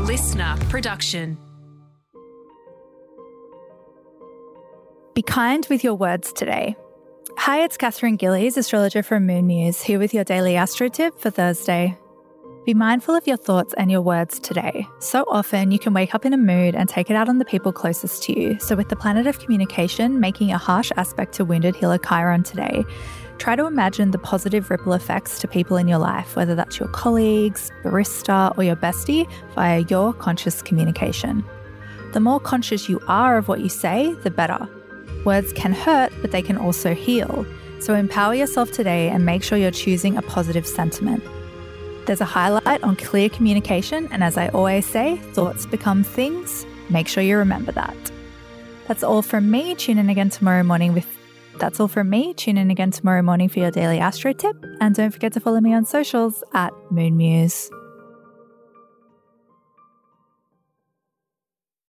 LiSTNR production. Be kind with your words today. Hi, it's Katherine Gillies, astrologer from Moon Muse, here with your daily astro tip for Thursday. Be mindful of your thoughts and your words today. So often you can wake up in a mood and take it out on the people closest to you. So, with the planet of communication making a harsh aspect to wounded healer Chiron today, try to imagine the positive ripple effects to people in your life, whether that's your colleagues, barista, or your bestie, via your conscious communication. The more conscious you are of what you say, the better. Words can hurt, but they can also heal. So empower yourself today and make sure you're choosing a positive sentiment. There's a highlight on clear communication, and as I always say, thoughts become things. Make sure you remember that. That's all from me. Tune in again tomorrow morning with. That's all from me. Tune in again tomorrow morning for your daily astro tip, and don't forget to follow me on socials at Moon Muse.